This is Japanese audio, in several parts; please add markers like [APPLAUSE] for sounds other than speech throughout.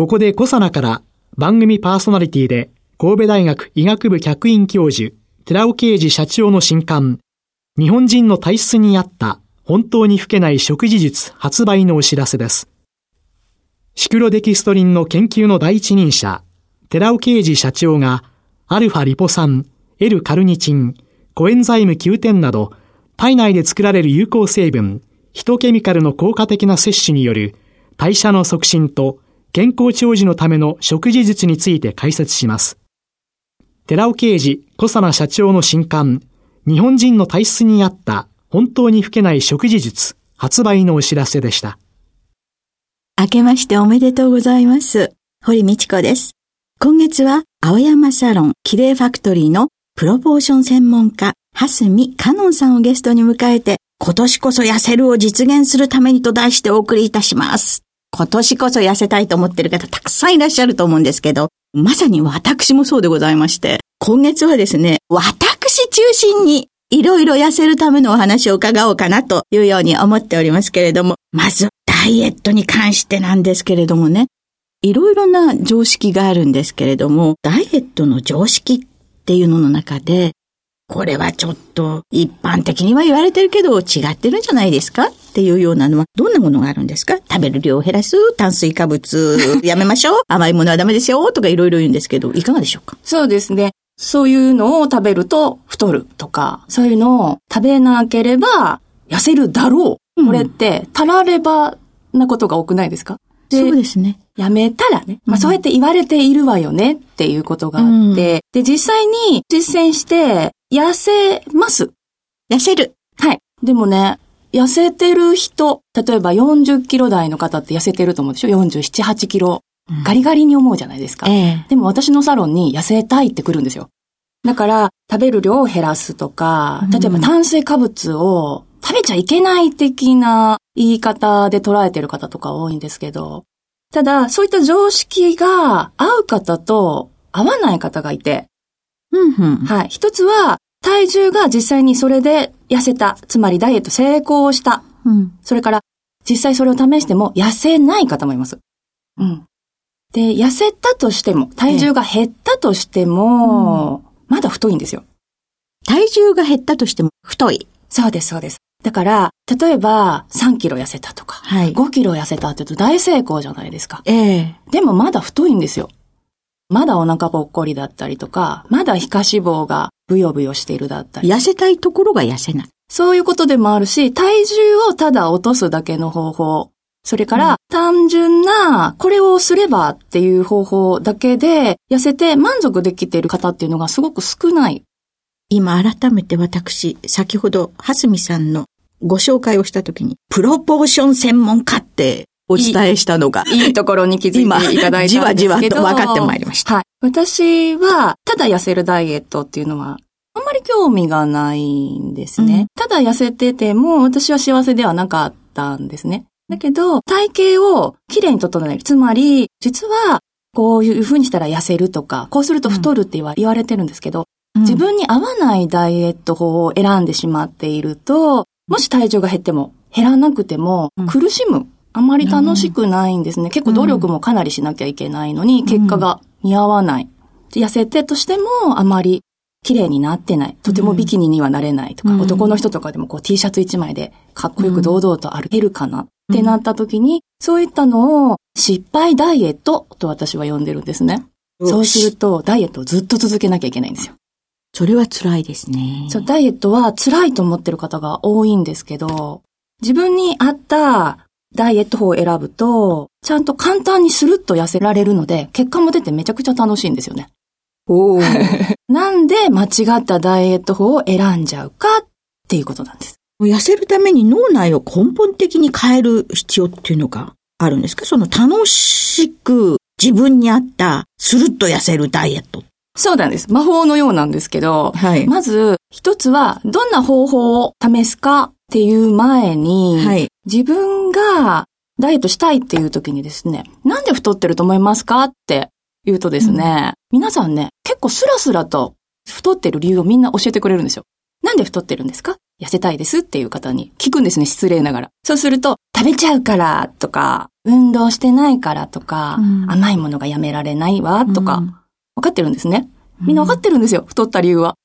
ここでコサナから番組パーソナリティで神戸大学医学部客員教授寺尾啓治社長の新刊日本人の体質に合った本当に老けない食事術発売のお知らせです。シクロデキストリンの研究の第一人者、寺尾啓治社長が、アルファリポ酸、L カルニチン、コエンザイム Q10 など、体内で作られる有効成分、ヒトケミカルの効果的な摂取による代謝の促進と健康長寿のための食事術について解説します。寺尾啓治小佐奈社長の新刊、日本人の体質に合った本当に老けない食事術発売のお知らせでした。明けましておめでとうございます。堀道子です。今月は青山サロンキレイファクトリーのプロポーション専門家、蓮見香音さんをゲストに迎えて、今年こそ痩せるを実現するためにと題してお送りいたします。今年こそ痩せたいと思っている方たくさんいらっしゃると思うんですけど、まさに私もそうでございまして、今月はですね、私中心にいろいろ痩せるためのお話を伺おうかなというように思っておりますけれども、まずダイエットに関してなんですけれどもね、いろいろな常識があるんですけれども、ダイエットの常識っていうのの中で、これはちょっと一般的には言われてるけど違ってるんじゃないですかっていうようなのはどんなものがあるんですか？食べる量を減らす炭水化物やめましょう [LAUGHS] 甘いものはダメですよとかいろいろ言うんですけど、いかがでしょうか？そうですね。そういうのを食べると太るとか、そういうのを食べなければ痩せるだろう。これって、たらればなことが多くないですか？そうですね。やめたらね、まあそうやって言われているわよねっていうことがあって、うん、で、実際に実践して痩せます。痩せる。はい。でもね、痩せてる人、例えば40キロ台の方って痩せてると思うでしょ ?47、8キロガリガリに思うじゃないですか。えでも私のサロンに痩せたいって来るんですよ。だから、食べる量を減らすとか、例えば炭水化物を食べちゃいけない的な言い方で捉えてる方とか多いんですけど、ただ、そういった常識が合う方と合わない方がいて、うんうん、はい。一つは、体重が実際にそれで痩せた。つまりダイエット成功した。うん、それから、実際それを試しても痩せない方もいます。うん。で、痩せたとしても、体重が減ったとしても、まだ太いんですよ。体重が減ったとしても太い。そうです、そうです。だから、例えば3キロ痩せたとか、はい、5キロ痩せたって言うと大成功じゃないですか。ええー、でもまだ太いんですよ。まだお腹ぽっこりだったりとか、まだ皮下脂肪がブヨブヨしているだったり。痩せたいところが痩せない。そういうことでもあるし、体重をただ落とすだけの方法それから、単純な、これをすればっていう方法だけで、痩せて満足できている方っていうのがすごく少ない。今改めて私、先ほど、はすみさんのご紹介をしたときに、プロポーション専門家ってお伝えしたのが、いい [LAUGHS] ところに気づいていただいたんですけど。じわじわと分かってまいりました。はい。私は、ただ痩せるダイエットっていうのは、あんまり興味がないんですね。うん、ただ痩せてても、私は幸せではなかったんですね。だけど、体型をきれいに整える。つまり、実は、こういう風にしたら痩せるとか、こうすると太るって言われてるんですけど、自分に合わないダイエット法を選んでしまっていると、もし体重が減っても、減らなくても、苦しむ。あまり楽しくないんですね。結構努力もかなりしなきゃいけないのに、結果が見合わない。痩せてとしても、あまり綺麗になってない。とてもビキニにはなれないとか、男の人とかでもこう T シャツ1枚でかっこよく堂々と歩けるかな。ってなった時に、そういったのを失敗ダイエットと私は呼んでるんですね。そうすると、ダイエットをずっと続けなきゃいけないんですよ。それは辛いですね。そう、ダイエットは辛いと思ってる方が多いんですけど、自分に合ったダイエット法を選ぶと、ちゃんと簡単にスルッと痩せられるので、結果も出てめちゃくちゃ楽しいんですよね。お [LAUGHS] なんで間違ったダイエット法を選んじゃうかっていうことなんです。痩せるために脳内を根本的に変える必要っていうのがあるんですか？その楽しく自分に合ったスルッと痩せるダイエット。そうなんです。魔法のようなんですけど、はいまず、一つは、どんな方法を試すかっていう前に、はい。自分がダイエットしたいっていう時にですね、なんで太ってると思いますかって言うとですね、皆さんね、結構スラスラと太ってる理由をみんな教えてくれるんですよ。なんで太ってるんですか？痩せたいですっていう方に聞くんですね、失礼ながら。そうすると、食べちゃうからとか、運動してないからとか、うん甘いものがやめられないわとか、うん分かってるんですね。みんな分かってるんですよ、太った理由は。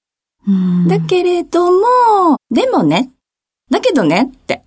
うんだけれども、でもね、だけどねって、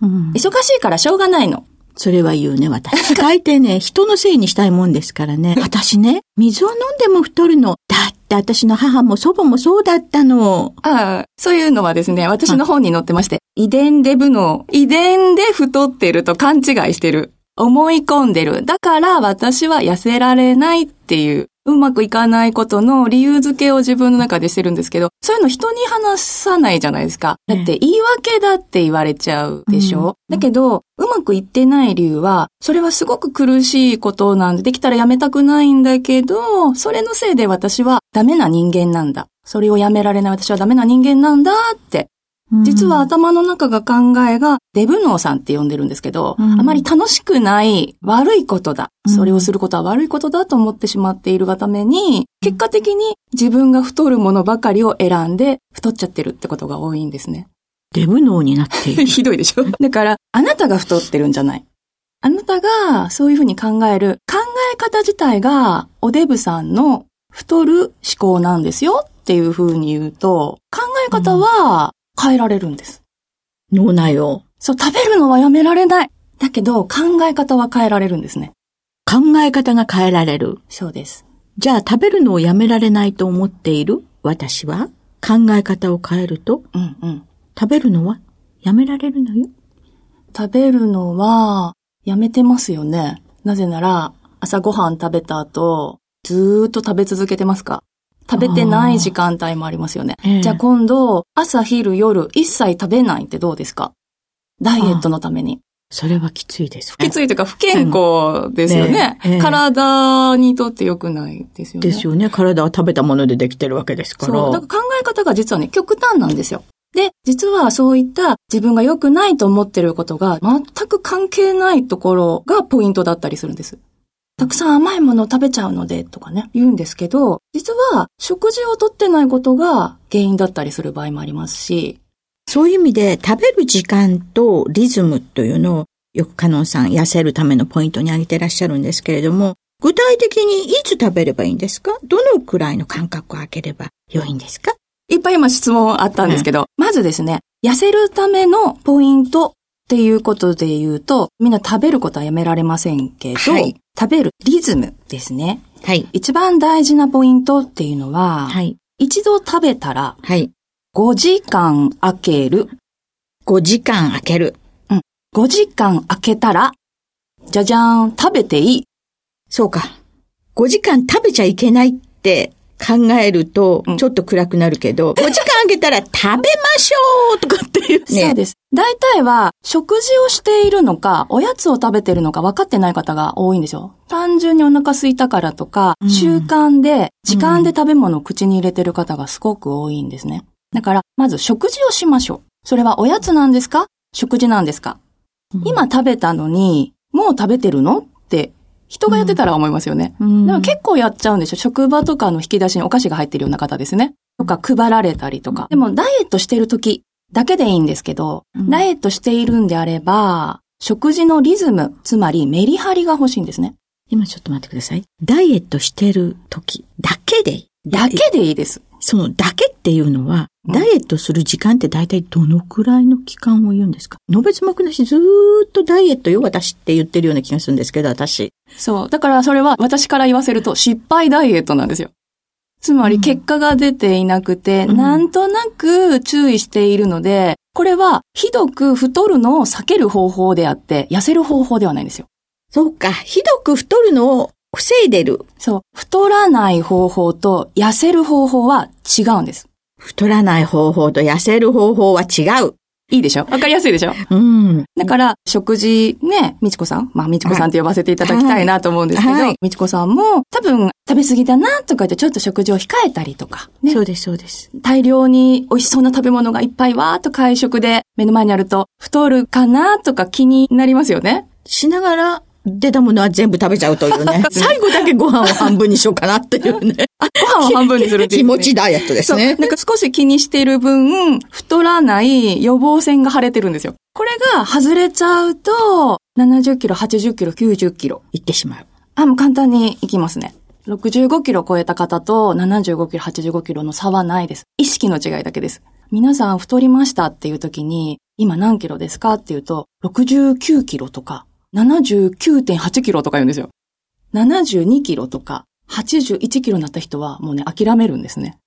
うん忙しいからしょうがないの。それは言うね、私。大抵ね、[LAUGHS] 人のせいにしたいもんですからね。私ね、水を飲んでも太るの。だって私の母も祖母もそうだったの。ああ、そういうのはですね、私の本に載ってまして、遺伝デブの、遺伝で太ってると勘違いしてる。思い込んでる。だから私は痩せられないっていう、うまくいかないことの理由付けを自分の中でしてるんですけど、そういうの人に話さないじゃないですか。だって言い訳だって言われちゃうでしょ、だけど、うまくいってない理由は、それはすごく苦しいことなんで、できたらやめたくないんだけど、それのせいで私はダメな人間なんだ。それをやめられない私はダメな人間なんだって。実は頭の中が考えがデブ脳さんって呼んでるんですけど、うんあまり楽しくない悪いことだ。うんそれをすることは悪いことだと思ってしまっているがために、結果的に自分が太るものばかりを選んで太っちゃってるってことが多いんですね。デブ脳になっている。[LAUGHS] ひどいでしょ？だから、あなたが太ってるんじゃない。あなたがそういうふうに考える考え方自体がおデブさんの太る思考なんですよっていうふうに言うと、考え方は変えられるんです。脳内を。そう、食べるのはやめられない。だけど、考え方は変えられるんですね。考え方が変えられる。そうです。じゃあ食べるのをやめられないと思っている？私は？考え方を変えると？うんうん。食べるのはやめられるのよ？食べるのは、やめてますよね。なぜなら、朝ごはん食べた後、ずーっと食べ続けてますか？食べてない時間帯もありますよね。ええじゃあ今度、朝昼夜一切食べないってどうですか？ダイエットのために。それはきついです。不きついというか不健康ですよね。ねええ体にとって良くないですよね。ですよね。体は食べたものでできてるわけですから。そう。だから考え方が実はね、極端なんですよ。で、実はそういった自分が良くないと思ってることが全く関係ないところがポイントだったりするんです。たくさん甘いものを食べちゃうのでとかね、言うんですけど、実は食事をとってないことが原因だったりする場合もありますし、そういう意味で食べる時間とリズムというのをよくカノンさん痩せるためのポイントに挙げてらっしゃるんですけれども、具体的にいつ食べればいいんですか？どのくらいの間隔を空ければ良いんですか？いっぱい今質問あったんですけど、まずですね、痩せるためのポイントっていうことで言うと、みんな食べることはやめられませんけど、はい食べるリズムですね。はい。一番大事なポイントっていうのは、はい。一度食べたらはい。5時間空ける。5時間空ける。5時間空けたら、じゃじゃーん、食べていい。そうか。5時間食べちゃいけないって考えるとうん、ちょっと暗くなるけど、[LAUGHS] 5時間空けたら食べましょうとかっていうね。そうです。大体は、食事をしているのか、おやつを食べてるのか分かってない方が多いんですよ。単純にお腹空いたからとか、うん習慣で、時間で食べ物を口に入れてる方がすごく多いんですね。だから、まず食事をしましょう。それはおやつなんですか？食事なんですか？うん今食べたのに、もう食べてるの？って、人がやってたら思いますよね。うんでも結構やっちゃうんでしょ職場とかの引き出しにお菓子が入ってるような方ですね。とか配られたりとか。でもダイエットしてる時だけでいいんですけど、うんダイエットしているんであれば、食事のリズム、つまりメリハリが欲しいんですね。今ちょっと待ってください。ダイエットしてる時だけでいい。だけでいいです。そのだけっていうのは、うんダイエットする時間って大体どのくらいの期間を言うんですか？のべつ幕なしずーっとダイエットよ、私って言ってるような気がするんですけど、私。そう。だからそれは私から言わせると失敗ダイエットなんですよ。つまり結果が出ていなくて、うんなんとなく注意しているので、これはひどく太るのを避ける方法であって、痩せる方法ではないんですよ。そうか、ひどく太るのを防いでる。そう。太らない方法と痩せる方法は違うんです。太らない方法と痩せる方法は違う。いいでしょ？わかりやすいでしょ？うん。だから、食事ね、みちこさんまあ、みちこさんって呼ばせていただきたいなと思うんですけど、はいみちこさんも多分食べ過ぎだなとか言ってちょっと食事を控えたりとか、ねそ、うです、そうです。大量に美味しそうな食べ物がいっぱいわーっと会食で目の前にあると太るかなとか気になりますよね。しながら、出たものは全部食べちゃうというね。[LAUGHS] 最後だけご飯を半分にしようかなっていうね。ご飯を半分にするっていう、気持ちダイエットです。ね。なんか少し気にしている分、太らない予防線が腫れてるんですよ。これが外れちゃうと、70キロ、80キロ、90キロ。言ってしまう。あ、もう簡単にいきますね。65キロ超えた方と75キロ、85キロの差はないです。意識の違いだけです。皆さん太りましたっていう時に、今何キロですかっていうと、69キロとか、79.8キロとか言うんですよ。72キロとか、81キロになった人はもうね、諦めるんですね。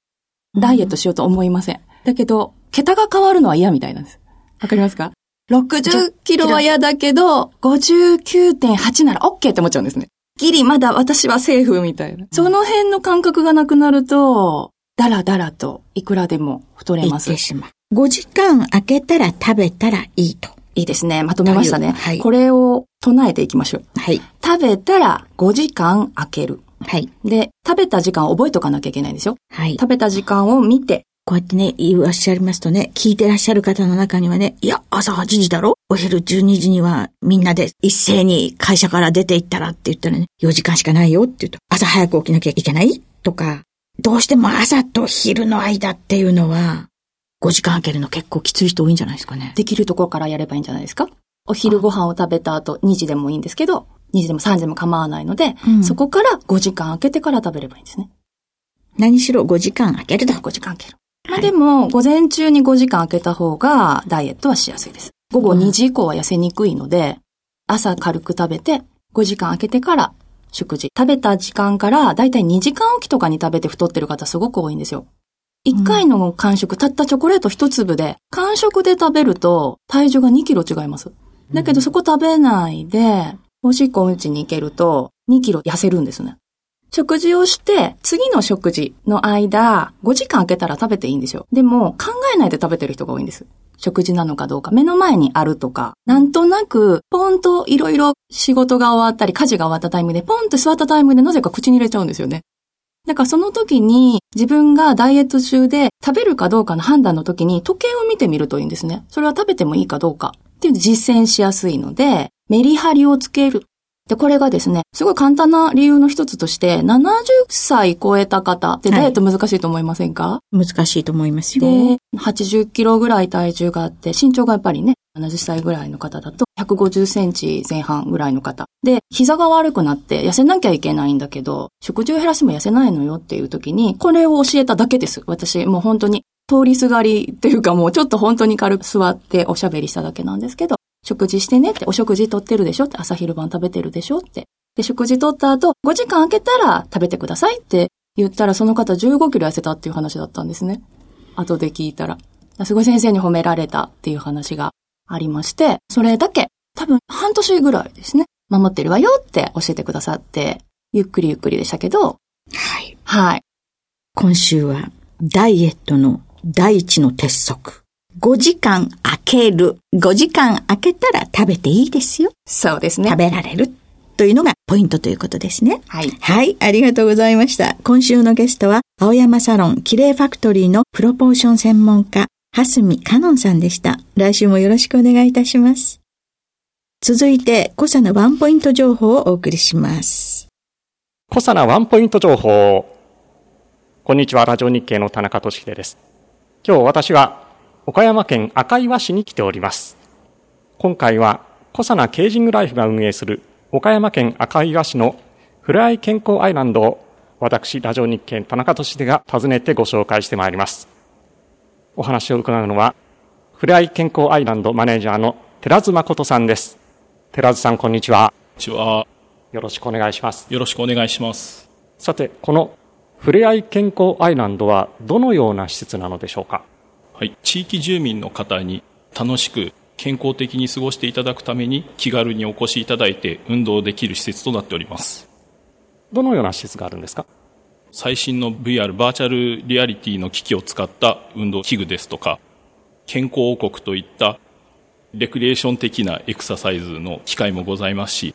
ダイエットしようと思いません。だけど、桁が変わるのは嫌みたいなんです。わかりますか [LAUGHS] ?60 キロは嫌だけど、59.8なら OK って思っちゃうんですね。ギリまだ私はセーフみたいな。その辺の感覚がなくなると、だらだらといくらでも太れます言って。しまう。5時間空けたら食べたらいいと。いいですね。まとめましたね。はいこれを唱えていきましょう。はい。食べたら5時間空ける。はい。で、食べた時間を覚えとかなきゃいけないんですよ。はい。食べた時間を見て、こうやってね、言いらっしゃいますとね、聞いてらっしゃる方の中にはね、いや、朝8時だろ？お昼12時にはみんなで一斉に会社から出て行ったらって言ったらね、4時間しかないよって言うと、朝早く起きなきゃいけない？とか、どうしても朝と昼の間っていうのは、5時間空けるの結構きつい人多いんじゃないですかね。できるところからやればいいんじゃないですか？お昼ご飯を食べた後、2時でもいいんですけど、2時でも3時でも構わないので、うんそこから5時間空けてから食べればいいんですね。何しろ5時間空けると。5時間空ける。まあはいでも、午前中に5時間空けた方が、ダイエットはしやすいです。午後2時以降は痩せにくいので、朝軽く食べて、5時間空けてから食事。食べた時間から、だいたい2時間おきとかに食べて太ってる方すごく多いんですよ。1回の間食、たったチョコレート1粒で、間食で食べると体重が2キロ違います。だけどそこ食べないで、おしっこうんちに行けると2キロ痩せるんですね。食事をして、次の食事の間、5時間空けたら食べていいんですよ。でも、考えないで食べてる人が多いんです。食事なのかどうか、目の前にあるとか、なんとなく、ポンといろいろ仕事が終わったり、家事が終わったタイムで、ポンって座ったタイムでなぜか口に入れちゃうんですよね。だからその時に自分がダイエット中で食べるかどうかの判断の時に時計を見てみるといいんですね。それは食べてもいいかどうかっていう実践しやすいので、メリハリをつける。で、これがですね、すごい簡単な理由の一つとして、70歳超えた方ってダイエット難しいと思いませんか、難しいと思いますよ。で、80キロぐらい体重があって、身長がやっぱりね、70歳ぐらいの方だと、150センチ前半ぐらいの方。で、膝が悪くなって痩せなきゃいけないんだけど、食事を減らしても痩せないのよっていう時に、これを教えただけです。私、もう本当に、通りすがりっていうかもうちょっと本当に軽く座っておしゃべりしただけなんですけど、食事してねって、お食事とってるでしょって、朝昼晩食べてるでしょって。で、食事とった後、5時間空けたら食べてくださいって言ったら、その方15キロ痩せたっていう話だったんですね。後で聞いたら。すごい先生に褒められたっていう話がありまして、それだけ、多分半年ぐらいですね、守ってるわよって教えてくださって、ゆっくりゆっくりでしたけど、はい。はい。今週はダイエットの第一の鉄則。5時間空ける。5時間空けたら食べていいですよ。そうですね食。べられる。というのがポイントということですね。はい。はい、ありがとうございました。今週のゲストは、青山サロンキレイファクトリーのプロポーション専門家、蓮見香音さんでした。来週もよろしくお願いいたします。続いて、コサのワンポイント情報をお送りします。コサナワンポイント情報。こんにちは、ラジオ日経の田中俊秀です。今日私は岡山県赤岩市に来ております。今回はコサナケージングライフが運営する岡山県赤岩市のフライ健康アイランドを私、ラジオ日経田中俊秀が訪ねてご紹介してまいります。お話を伺うのは、フライ健康アイランドマネージャーの寺津誠さんです。寺津さん、こんにちは。こんにちは。よろしくお願いします。よろしくお願いします。さて、このふれあい健康アイランドはどのような施設なのでしょうか？はい。地域住民の方に楽しく健康的に過ごしていただくために気軽にお越しいただいて運動できる施設となっております。どのような施設があるんですか？最新の VR バーチャルリアリティの機器を使った運動器具ですとか、健康王国といったレクリエーション的なエクササイズの機会もございますし、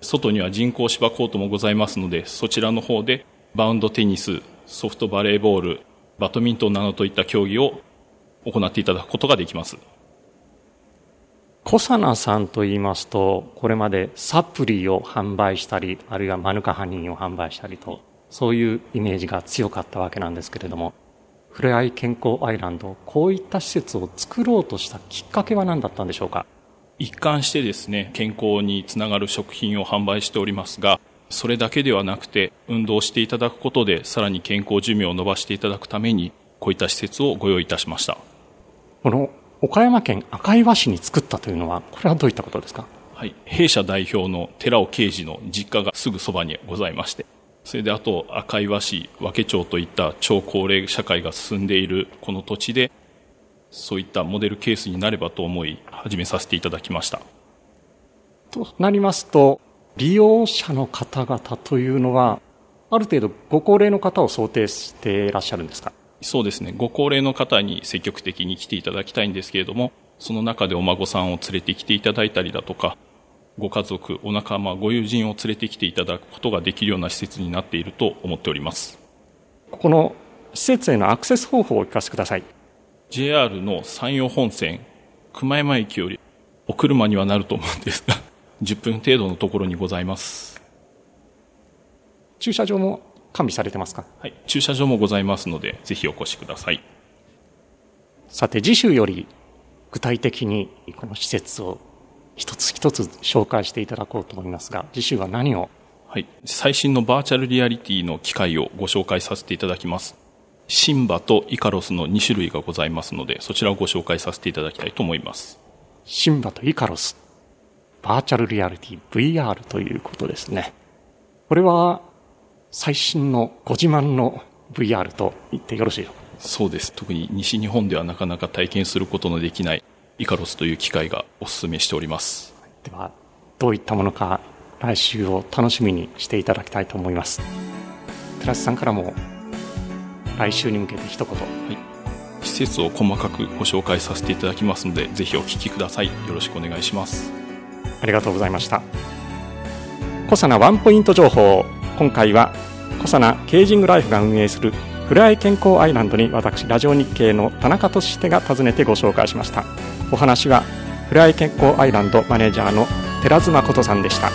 外には人工芝コートもございますので、そちらの方でバウンドテニス、ソフトバレーボール、バドミントンなどといった競技を行っていただくことができます。小佐奈さんと言いますと、これまでサプリを販売したり、あるいはマヌカハニーを販売したりと、そういうイメージが強かったわけなんですけれども、ふれあい健康アイランド、こういった施設を作ろうとしたきっかけは何だったんでしょうか？一貫してですね、健康につながる食品を販売しておりますが、それだけではなくて、運動していただくことで、さらに健康寿命を伸ばしていただくために、こういった施設をご用意いたしました。この岡山県赤岩市に作ったというのは、これはどういったことですか？はい。弊社代表の寺尾啓治の実家がすぐそばにございまして、それであと赤岩市、和気町といった超高齢社会が進んでいるこの土地で、そういったモデルケースになればと思い、始めさせていただきました。となりますと、利用者の方々というのは、ある程度ご高齢の方を想定していらっしゃるんですか？そうですね。ご高齢の方に積極的に来ていただきたいんですけれども、その中でお孫さんを連れてきていただいたりだとか、ご家族、お仲間、ご友人を連れてきていただくことができるような施設になっていると思っております。この施設へのアクセス方法をお聞かせください。JR の山陽本線、熊山駅よりお車にはなると思うんですが、10分程度のところにございます。駐車場も完備されてますか？はい。駐車場もございますので、ぜひお越しください。さて、次週より具体的にこの施設を一つ一つ紹介していただこうと思いますが、次週は何を？はい。最新のバーチャルリアリティの機械をご紹介させていただきます。シンバとイカロスの2種類がございますので、そちらをご紹介させていただきたいと思います。シンバとイカロス。バーチャルリアリティ VR ということですね。これは最新のご自慢の VR と言ってよろしいでしょうかそうです。特に西日本ではなかなか体験することのできないイカロスという機械がお勧めしております。ではどういったものか来週を楽しみにしていただきたいと思います。寺瀬さんからも来週に向けて一言、はい、施設を細かくご紹介させていただきますのでぜひお聞きください。よろしくお願いします。ありがとうございました。小佐奈ワンポイント情報今回は小佐奈ケージングライフが運営するふれあい健康アイランドに私ラジオ日経の田中俊秀が訪ねてご紹介しました。お話はふれあい健康アイランドマネージャーの寺妻琴さんでした。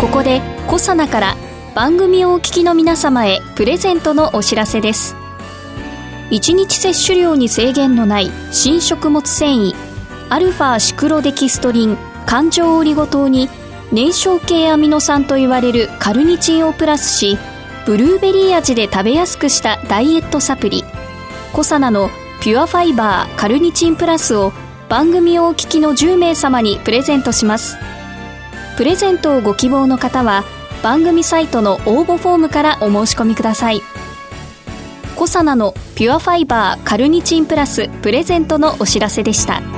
ここでコサナから番組をお聞きの皆様へプレゼントのお知らせです。1日摂取量に制限のない新食物繊維アルファシクロデキストリン環状オリゴ糖に燃焼系アミノ酸と言われるカルニチンをプラスしブルーベリー味で食べやすくしたダイエットサプリ。コサナのピュアファイバーカルニチンプラスを番組をお聞きの10名様にプレゼントします。プレゼントをご希望の方は番組サイトの応募フォームからお申し込みください。コサナのピュアファイバーカルニチンプラスプレゼントのお知らせでした。